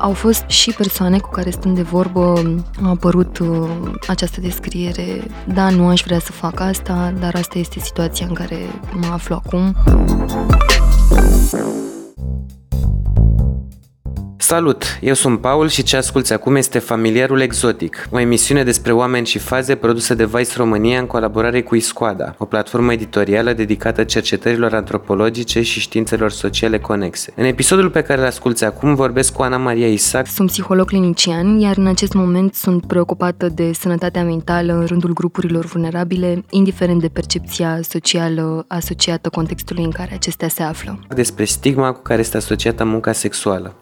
Au fost și persoane cu care stând de vorbă a apărut uh, această descriere. Da, nu aș vrea să fac asta, dar asta este situația în care mă aflu acum. Salut! Eu sunt Paul și ce asculți acum este Familiarul Exotic, o emisiune despre oameni și faze produsă de Vice România în colaborare cu Iscoada, o platformă editorială dedicată cercetărilor antropologice și științelor sociale conexe. În episodul pe care îl asculți acum vorbesc cu Ana Maria Isaac. Sunt psiholog clinician, iar în acest moment sunt preocupată de sănătatea mentală în rândul grupurilor vulnerabile, indiferent de percepția socială asociată contextului în care acestea se află. Despre stigma cu care este asociată munca sexuală.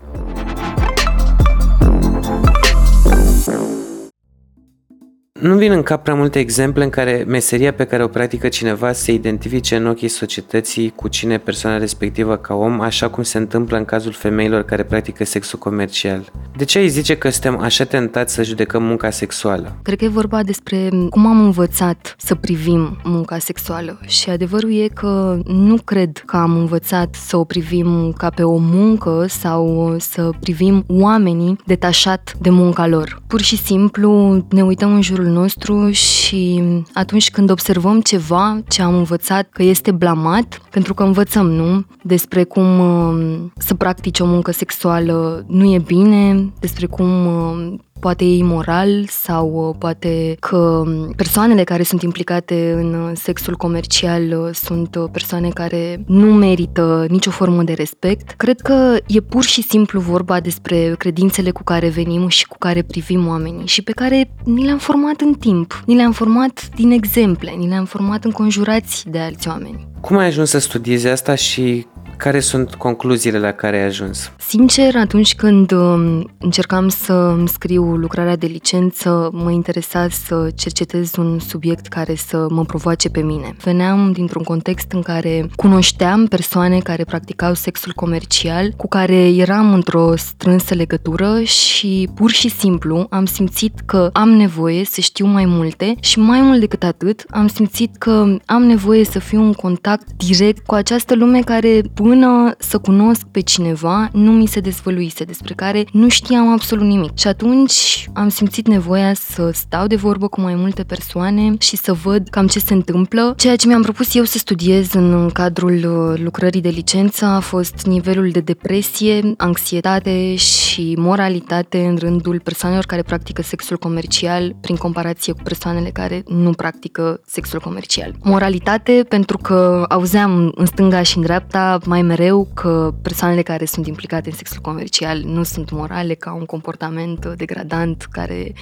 Nu vin în cap prea multe exemple în care meseria pe care o practică cineva se identifice în ochii societății cu cine persoana respectivă ca om, așa cum se întâmplă în cazul femeilor care practică sexul comercial. De ce ai zice că suntem așa tentați să judecăm munca sexuală? Cred că e vorba despre cum am învățat să privim munca sexuală și adevărul e că nu cred că am învățat să o privim ca pe o muncă sau să privim oamenii detașat de munca lor. Pur și simplu ne uităm în jurul nostru și atunci când observăm ceva ce am învățat că este blamat, pentru că învățăm, nu? Despre cum uh, să practici o muncă sexuală nu e bine, despre cum uh, poate e imoral sau uh, poate că persoanele care sunt implicate în uh, sexul comercial uh, sunt persoane care nu merită nicio formă de respect. Cred că e pur și simplu vorba despre credințele cu care venim și cu care privim oamenii și pe care ni le-am format în timp. Ni le-am format din exemple, ni le-am format înconjurați de alți oameni. Cum ai ajuns să studiezi asta și care sunt concluziile la care ai ajuns? Sincer, atunci când um, încercam să scriu lucrarea de licență, mă interesa să cercetez un subiect care să mă provoace pe mine. Veneam dintr-un context în care cunoșteam persoane care practicau sexul comercial, cu care eram într-o strânsă legătură și pur și simplu am simțit că am nevoie să știu mai multe și mai mult decât atât am simțit că am nevoie să fiu în contact direct cu această lume care până să cunosc pe cineva, nu mi se dezvăluise, despre care nu știam absolut nimic. Și atunci am simțit nevoia să stau de vorbă cu mai multe persoane și să văd cam ce se întâmplă. Ceea ce mi-am propus eu să studiez în cadrul uh, lucrării de licență a fost nivelul de depresie, anxietate și moralitate în rândul persoanelor care practică sexul comercial prin comparație cu persoanele care nu practică sexul comercial. Moralitate pentru că auzeam în stânga și în dreapta mai mai mereu că persoanele care sunt implicate în sexul comercial nu sunt morale, ca un comportament degradant care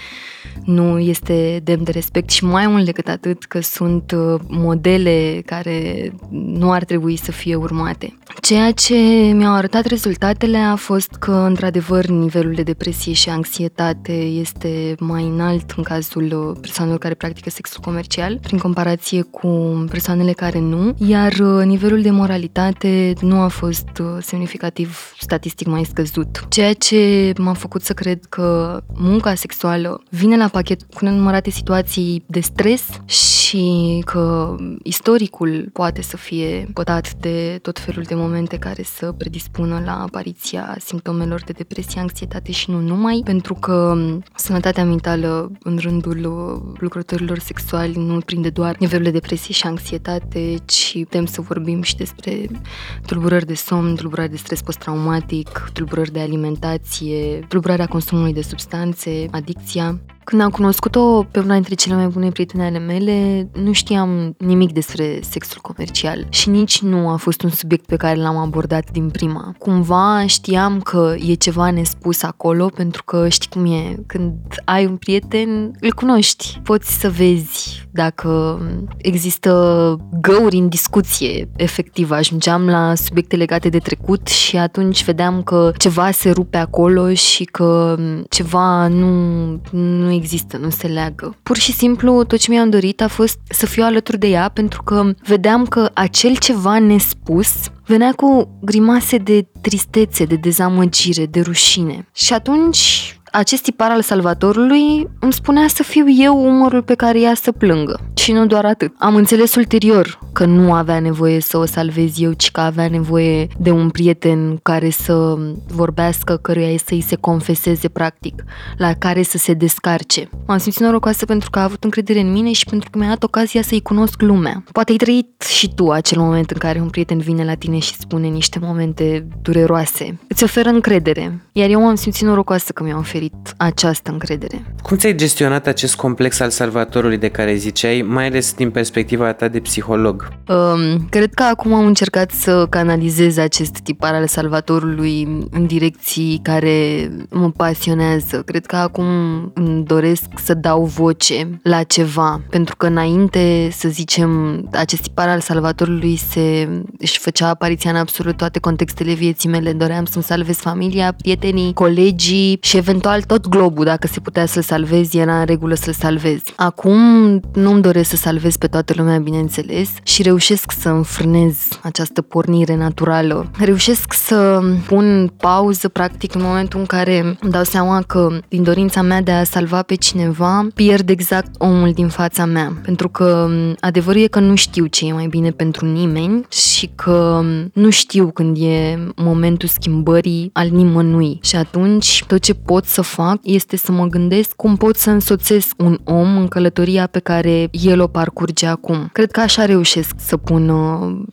nu este demn de respect și mai mult decât atât că sunt uh, modele care nu ar trebui să fie urmate. Ceea ce mi-au arătat rezultatele a fost că, într-adevăr, nivelul de depresie și anxietate este mai înalt în cazul uh, persoanelor care practică sexul comercial, prin comparație cu persoanele care nu, iar uh, nivelul de moralitate nu a fost uh, semnificativ statistic mai scăzut. Ceea ce m-a făcut să cred că munca sexuală vine la pachet cu nenumărate situații de stres și că istoricul poate să fie pătat de tot felul de momente care să predispună la apariția simptomelor de depresie, anxietate și nu numai, pentru că sănătatea mentală în rândul uh, lucrătorilor sexuali nu prinde doar nivelul de depresie și anxietate, ci putem să vorbim și despre tulburări de somn, tulburări de stres post-traumatic, tulburări de alimentație, tulburarea consumului de substanțe, adicția. Când am cunoscut-o pe una dintre cele mai bune prietene ale mele, nu știam nimic despre sexul comercial și nici nu a fost un subiect pe care l-am abordat din prima. Cumva știam că e ceva nespus acolo pentru că știi cum e, când ai un prieten, îl cunoști. Poți să vezi dacă există găuri în discuție, efectiv. Ajungeam la subiecte legate de trecut și atunci vedeam că ceva se rupe acolo și că ceva nu, nu există, nu se leagă. Pur și simplu, tot ce mi-am dorit a fost să fiu alături de ea, pentru că vedeam că acel ceva nespus venea cu grimase de tristețe, de dezamăgire, de rușine. Și atunci acest tipar al salvatorului îmi spunea să fiu eu umărul pe care ea să plângă. Și nu doar atât. Am înțeles ulterior că nu avea nevoie să o salvez eu, ci că avea nevoie de un prieten care să vorbească, căruia să-i se confeseze practic, la care să se descarce. M-am simțit norocoasă pentru că a avut încredere în mine și pentru că mi-a dat ocazia să-i cunosc lumea. Poate ai trăit și tu acel moment în care un prieten vine la tine și spune niște momente dureroase. Îți oferă încredere. Iar eu m-am simțit norocoasă că mi-a oferit această încredere. Cum ți-ai gestionat acest complex al salvatorului de care ziceai, mai ales din perspectiva ta de psiholog? Um, cred că acum am încercat să canalizez acest tipar al salvatorului în direcții care mă pasionează. Cred că acum îmi doresc să dau voce la ceva, pentru că înainte, să zicem, acest tipar al salvatorului se își făcea apariția în absolut toate contextele vieții mele. Doream să-mi salvez familia, prietenii, colegii și eventual tot globul, dacă se putea să-l salvez, era în regulă să-l salvez. Acum nu-mi doresc să salvez pe toată lumea, bineînțeles, și reușesc să înfrânez această pornire naturală. Reușesc să pun pauză, practic, în momentul în care îmi dau seama că, din dorința mea de a salva pe cineva, pierd exact omul din fața mea. Pentru că adevărul e că nu știu ce e mai bine pentru nimeni și că nu știu când e momentul schimbării al nimănui. Și atunci, tot ce pot să fac este să mă gândesc cum pot să însoțesc un om în călătoria pe care el o parcurge acum. Cred că așa reușesc să pun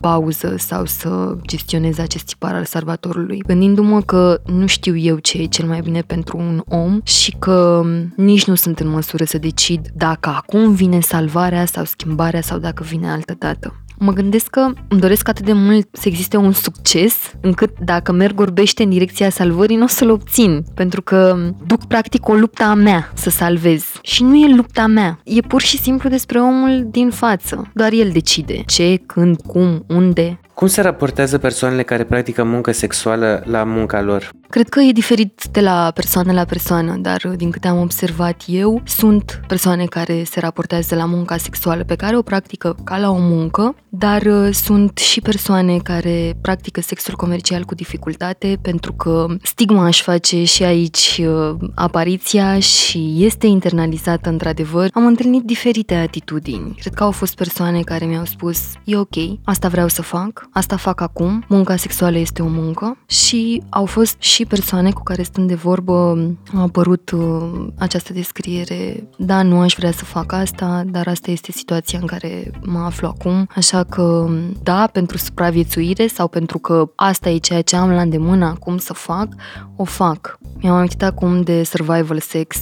pauză sau să gestionez acest tipar al salvatorului, gândindu-mă că nu știu eu ce e cel mai bine pentru un om și că nici nu sunt în măsură să decid dacă acum vine salvarea sau schimbarea sau dacă vine altă dată. Mă gândesc că îmi doresc atât de mult să existe un succes, încât dacă merg orbește în direcția salvării, nu o să-l obțin. Pentru că duc practic o luptă a mea să salvez. Și nu e lupta mea. E pur și simplu despre omul din față. Doar el decide ce, când, cum, unde. Cum se raportează persoanele care practică muncă sexuală la munca lor? Cred că e diferit de la persoană la persoană, dar din câte am observat eu, sunt persoane care se raportează la munca sexuală pe care o practică ca la o muncă, dar uh, sunt și persoane care practică sexul comercial cu dificultate pentru că stigma își face și aici uh, apariția și este internalizată într-adevăr. Am întâlnit diferite atitudini. Cred că au fost persoane care mi-au spus, e ok, asta vreau să fac, asta fac acum, munca sexuală este o muncă. Și au fost și persoane cu care stând de vorbă a apărut uh, această descriere, da, nu aș vrea să fac asta, dar asta este situația în care mă aflu acum, așa că da, pentru supraviețuire sau pentru că asta e ceea ce am la îndemână acum să fac, o fac. Mi-am amintit acum de survival sex,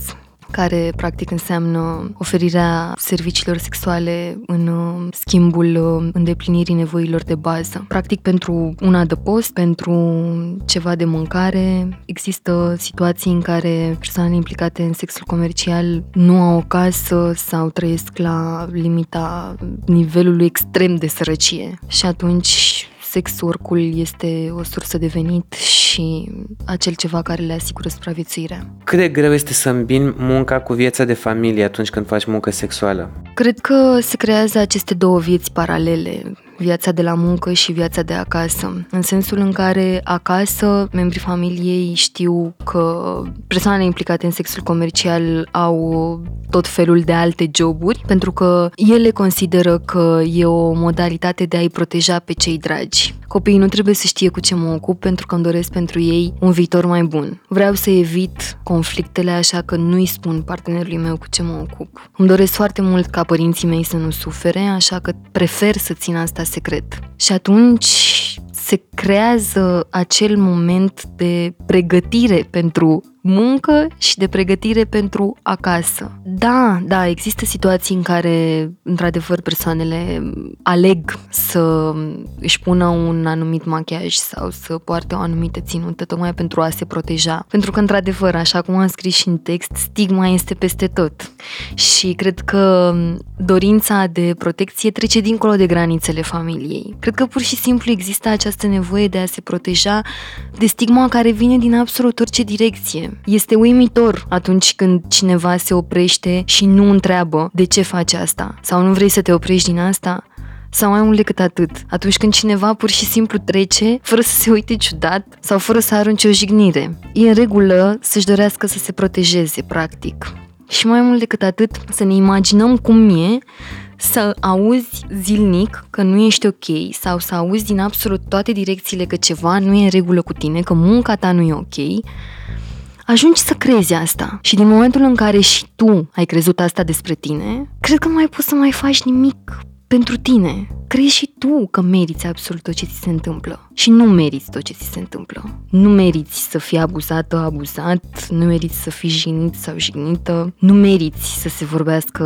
care practic înseamnă oferirea serviciilor sexuale în uh, schimbul uh, îndeplinirii nevoilor de bază. Practic pentru un adăpost, pentru ceva de mâncare, există situații în care persoanele implicate în sexul comercial nu au o casă sau trăiesc la limita nivelului extrem de sărăcie și atunci sex work este o sursă de venit și acel ceva care le asigură supraviețuirea. Cât de greu este să îmbin munca cu viața de familie atunci când faci muncă sexuală? Cred că se creează aceste două vieți paralele viața de la muncă și viața de acasă. În sensul în care acasă membrii familiei știu că persoanele implicate în sexul comercial au tot felul de alte joburi, pentru că ele consideră că e o modalitate de a-i proteja pe cei dragi. Copiii nu trebuie să știe cu ce mă ocup pentru că îmi doresc pentru ei un viitor mai bun. Vreau să evit conflictele așa că nu-i spun partenerului meu cu ce mă ocup. Îmi doresc foarte mult ca părinții mei să nu sufere, așa că prefer să țin asta secret. Și atunci se creează acel moment de pregătire pentru muncă și de pregătire pentru acasă. Da, da, există situații în care, într-adevăr, persoanele aleg să își pună un anumit machiaj sau să poarte o anumită ținută tocmai pentru a se proteja. Pentru că, într-adevăr, așa cum am scris și în text, stigma este peste tot. Și cred că dorința de protecție trece dincolo de granițele familiei. Cred că pur și simplu există această nevoie de a se proteja de stigma care vine din absolut orice direcție. Este uimitor atunci când cineva se oprește și nu întreabă de ce face asta sau nu vrei să te oprești din asta Sau mai mult decât atât, atunci când cineva pur și simplu trece, fără să se uite ciudat sau fără să arunce o jignire. E în regulă să-și dorească să se protejeze, practic. Și mai mult decât atât, să ne imaginăm cum e să auzi zilnic că nu ești ok sau să auzi din absolut toate direcțiile că ceva nu e în regulă cu tine, că munca ta nu e ok, ajungi să crezi asta. Și din momentul în care și tu ai crezut asta despre tine, cred că nu mai poți să mai faci nimic pentru tine. Crezi și tu că meriți absolut tot ce ți se întâmplă. Și nu meriți tot ce ți se întâmplă. Nu meriți să fii abuzată, abuzat, nu meriți să fii jignit sau jignită, nu meriți să se vorbească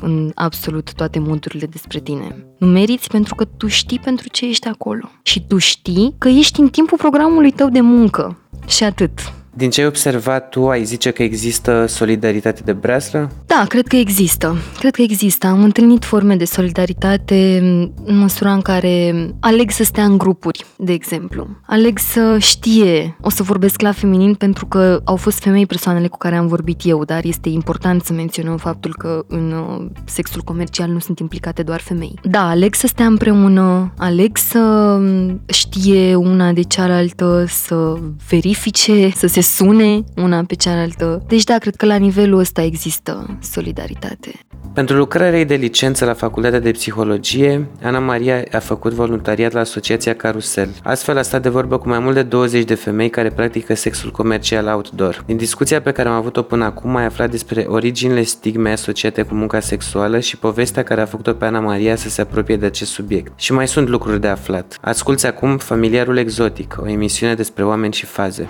în absolut toate modurile despre tine. Nu meriți pentru că tu știi pentru ce ești acolo. Și tu știi că ești în timpul programului tău de muncă. Și atât. Din ce ai observat tu, ai zice că există solidaritate de breaslă? Da, cred că există. Cred că există. Am întâlnit forme de solidaritate în măsura în care aleg să stea în grupuri, de exemplu. Aleg să știe, o să vorbesc la feminin pentru că au fost femei persoanele cu care am vorbit eu, dar este important să menționăm faptul că în uh, sexul comercial nu sunt implicate doar femei. Da, aleg să stea împreună, aleg să știe una de cealaltă, să verifice, să se sune una pe cealaltă. Deci da, cred că la nivelul ăsta există solidaritate. Pentru lucrarea ei de licență la Facultatea de Psihologie, Ana Maria a făcut voluntariat la Asociația Carusel. Astfel a stat de vorbă cu mai mult de 20 de femei care practică sexul comercial outdoor. Din discuția pe care am avut-o până acum, ai aflat despre originile stigmei asociate cu munca sexuală și povestea care a făcut-o pe Ana Maria să se apropie de acest subiect. Și mai sunt lucruri de aflat. Asculți acum Familiarul Exotic, o emisiune despre oameni și faze.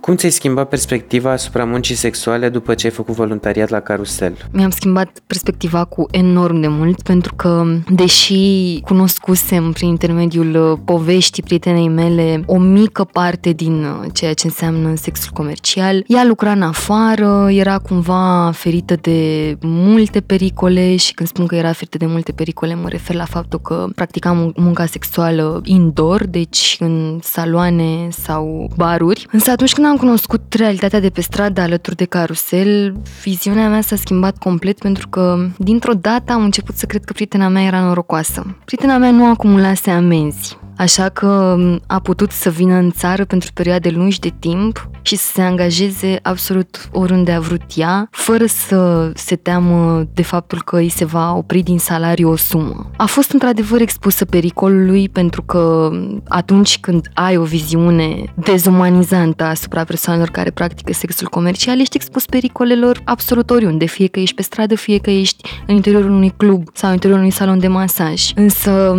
Cum ți-ai schimbat perspectiva asupra muncii sexuale după ce ai făcut voluntariat la Carusel? Mi-am schimbat perspectiva cu enorm de mult pentru că, deși cunoscusem prin intermediul uh, poveștii prietenei mele o mică parte din uh, ceea ce înseamnă sexul comercial, ea lucra în afară, era cumva ferită de multe pericole și când spun că era ferită de multe pericole mă refer la faptul că practicam munca sexuală indoor, deci în saloane sau baruri. Însă atunci când am cunoscut realitatea de pe stradă alături de carusel, viziunea mea s-a schimbat complet pentru că dintr-o dată am început să cred că prietena mea era norocoasă. Prietena mea nu acumulase amenzi, așa că a putut să vină în țară pentru perioade lungi de timp și să se angajeze absolut oriunde a vrut ea, fără să se teamă de faptul că îi se va opri din salariu o sumă. A fost într-adevăr expusă pericolului pentru că atunci când ai o viziune dezumanizantă asupra persoanelor care practică sexul comercial, ești expus pericolelor absolut oriunde, fie că ești pe stradă, fie că ești în interiorul unui club sau în interiorul unui salon de masaj. Însă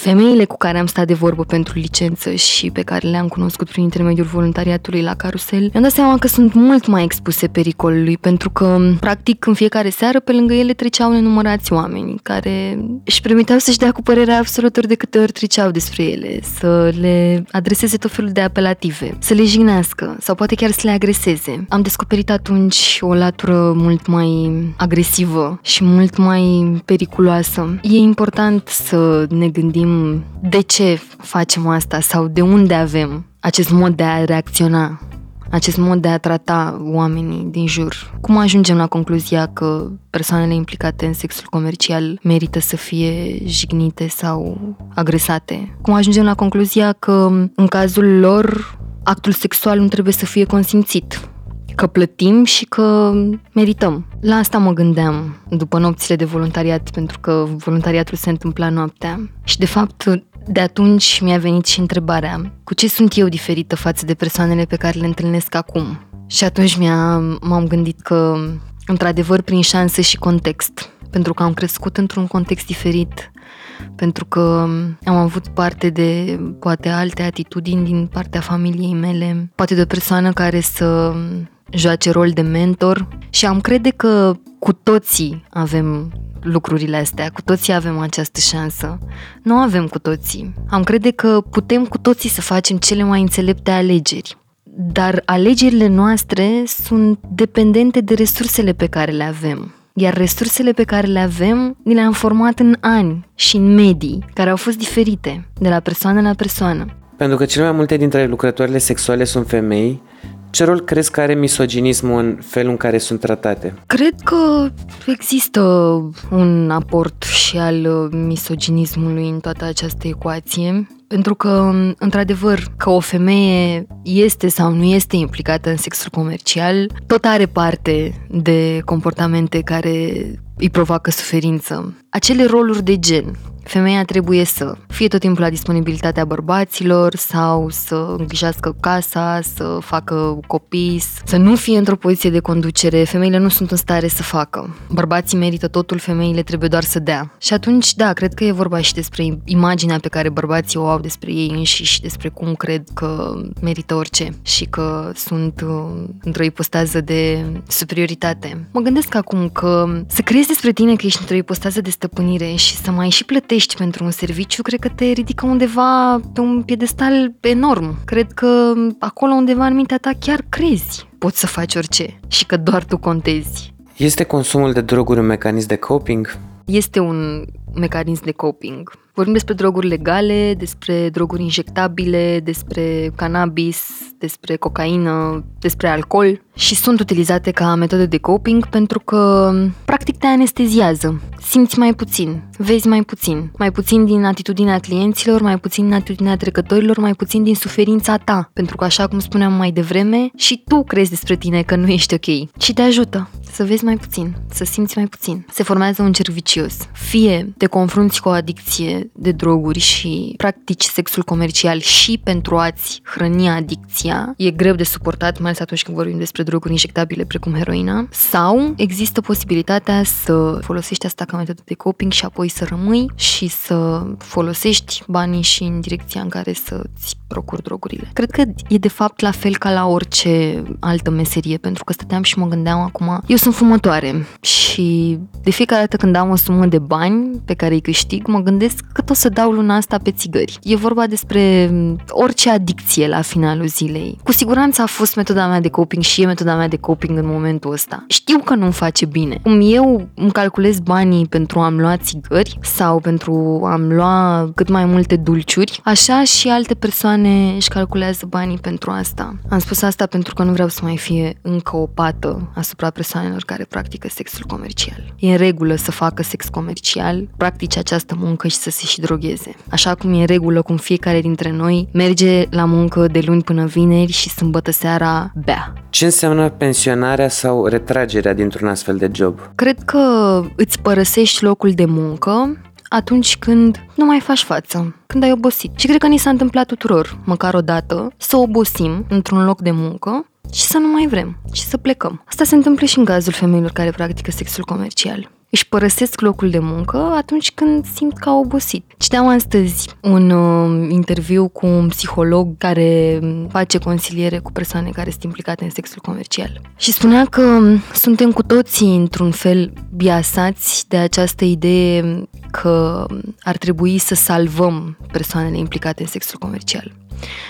femeile cu care am stat de vorbă pentru licență și pe care le-am cunoscut prin intermediul voluntariatului la carusel, mi-am dat seama că sunt mult mai expuse pericolului, pentru că, practic, în fiecare seară, pe lângă ele treceau nenumărați oameni care își permiteau să-și dea cu părerea absolut ori de câte ori treceau despre ele, să le adreseze tot felul de apelative, să le jignească sau poate chiar să le agreseze. Am descoperit atunci o latură mult mai agresivă și mult mai periculoasă. E important să ne gândim de ce facem asta sau de unde avem acest mod de a reacționa, acest mod de a trata oamenii din jur. Cum ajungem la concluzia că persoanele implicate în sexul comercial merită să fie jignite sau agresate? Cum ajungem la concluzia că în cazul lor actul sexual nu trebuie să fie consimțit? că plătim și că merităm. La asta mă gândeam după nopțile de voluntariat, pentru că voluntariatul se întâmpla noaptea. Și de fapt, de atunci mi-a venit și întrebarea, cu ce sunt eu diferită față de persoanele pe care le întâlnesc acum? Și atunci mi-a, m-am gândit că, într-adevăr, prin șanse și context, pentru că am crescut într-un context diferit, pentru că am avut parte de poate alte atitudini din partea familiei mele, poate de o persoană care să joace rol de mentor și am crede că cu toții avem lucrurile astea, cu toții avem această șansă. Nu avem cu toții. Am crede că putem cu toții să facem cele mai înțelepte alegeri. Dar alegerile noastre sunt dependente de resursele pe care le avem. Iar resursele pe care le avem, ni le-am format în ani și în medii, care au fost diferite, de la persoană la persoană. Pentru că cele mai multe dintre lucrătoarele sexuale sunt femei, Ce rol crezi că are misoginismul în felul în care sunt tratate? Cred că există un aport și al misoginismului în toată această ecuație. Pentru că, într-adevăr, că o femeie este sau nu este implicată în sexul comercial, tot are parte de comportamente care îi provoacă suferință. Acele roluri de gen femeia trebuie să fie tot timpul la disponibilitatea bărbaților sau să îngrijească casa, să facă copii, să nu fie într-o poziție de conducere. Femeile nu sunt în stare să facă. Bărbații merită totul, femeile trebuie doar să dea. Și atunci, da, cred că e vorba și despre imaginea pe care bărbații o au despre ei înșiși și despre cum cred că merită orice și că sunt uh, într-o ipostază de superioritate. Mă gândesc acum că să crezi despre tine că ești într-o ipostază de stăpânire și să mai și plătești plătești pentru un serviciu, cred că te ridică undeva pe un piedestal enorm. Cred că acolo undeva în mintea ta chiar crezi poți să faci orice și că doar tu contezi. Este consumul de droguri un mecanism de coping? Este un mecanism de coping. Vorbim despre droguri legale, despre droguri injectabile, despre cannabis, despre cocaină, despre alcool și sunt utilizate ca metode de coping pentru că practic te anesteziază. Simți mai puțin, vezi mai puțin, mai puțin din atitudinea clienților, mai puțin din atitudinea trecătorilor, mai puțin din suferința ta. Pentru că așa cum spuneam mai devreme, și tu crezi despre tine că nu ești ok și te ajută să vezi mai puțin, să simți mai puțin. Se formează un cerc vicios. Fie te confrunți cu o adicție de droguri și practici sexul comercial și pentru a-ți hrăni adicția, e greu de suportat, mai ales atunci când vorbim despre droguri injectabile precum heroina, sau există posibilitatea să folosești asta ca metodă de coping și apoi să rămâi și să folosești banii și în direcția în care să-ți procuri drogurile. Cred că e de fapt la fel ca la orice altă meserie, pentru că stăteam și mă gândeam acum, eu sunt fumătoare și de fiecare dată când am o sumă de bani pe care îi câștig, mă gândesc că o să dau luna asta pe țigări. E vorba despre orice adicție la finalul zilei. Cu siguranță a fost metoda mea de coping și e metoda mea de coping în momentul ăsta. Știu că nu-mi face bine. Cum eu îmi calculez banii pentru a-mi lua țigări sau pentru a-mi lua cât mai multe dulciuri, așa și alte persoane își calculează banii pentru asta. Am spus asta pentru că nu vreau să mai fie încă o pată asupra persoanelor care practică sexul comercial. E în regulă să facă sex comercial, practice această muncă și să se și drogheze. Așa cum e în regulă cum fiecare dintre noi merge la muncă de luni până vineri și sâmbătă seara bea. Ce înseamnă pensionarea sau retragerea dintr-un astfel de job? Cred că îți părăsești locul de muncă atunci când nu mai faci față, când ai obosit. Și cred că ni s-a întâmplat tuturor, măcar o dată, să obosim într-un loc de muncă și să nu mai vrem și să plecăm. Asta se întâmplă și în cazul femeilor care practică sexul comercial își părăsesc locul de muncă atunci când simt că au obosit. Citeam astăzi un uh, interviu cu un psiholog care face consiliere cu persoane care sunt implicate în sexul comercial. Și spunea că suntem cu toții, într-un fel, biasați de această idee că ar trebui să salvăm persoanele implicate în sexul comercial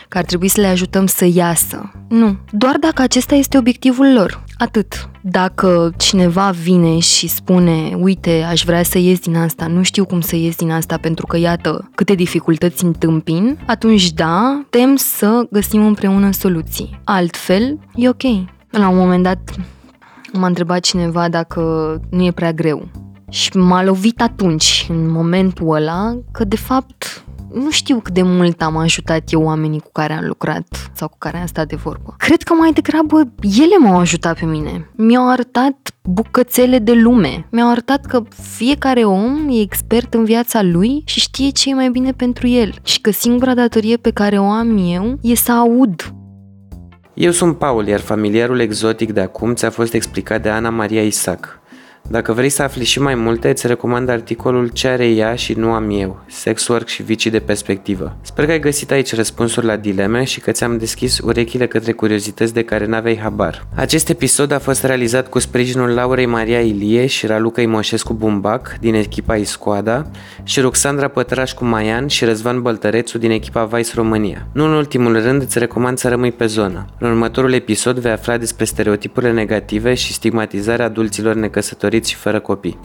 că ar trebui să le ajutăm să iasă. Nu, doar dacă acesta este obiectivul lor. Atât. Dacă cineva vine și spune, uite, aș vrea să ies din asta, nu știu cum să ies din asta pentru că iată câte dificultăți întâmpin, atunci da, tem să găsim împreună soluții. Altfel, e ok. La un moment dat m-a întrebat cineva dacă nu e prea greu. Și m-a lovit atunci, în momentul ăla, că de fapt nu știu cât de mult am ajutat eu oamenii cu care am lucrat sau cu care am stat de vorbă. Cred că mai degrabă ele m-au ajutat pe mine. Mi-au arătat bucățele de lume. Mi-au arătat că fiecare om e expert în viața lui și știe ce e mai bine pentru el și că singura datorie pe care o am eu e să aud eu sunt Paul, iar familiarul exotic de acum ți-a fost explicat de Ana Maria Isaac. Dacă vrei să afli și mai multe, îți recomand articolul Ce are ea și nu am eu, sex work și vicii de perspectivă. Sper că ai găsit aici răspunsuri la dileme și că ți-am deschis urechile către curiozități de care n-aveai habar. Acest episod a fost realizat cu sprijinul Laurei Maria Ilie și Raluca Imoșescu Bumbac din echipa Iscoada și Ruxandra Pătrașcu Maian și Răzvan Băltărețu din echipa Vice România. Nu în ultimul rând, îți recomand să rămâi pe zonă. În următorul episod vei afla despre stereotipurile negative și stigmatizarea adulților necăsătoriți și fără copii.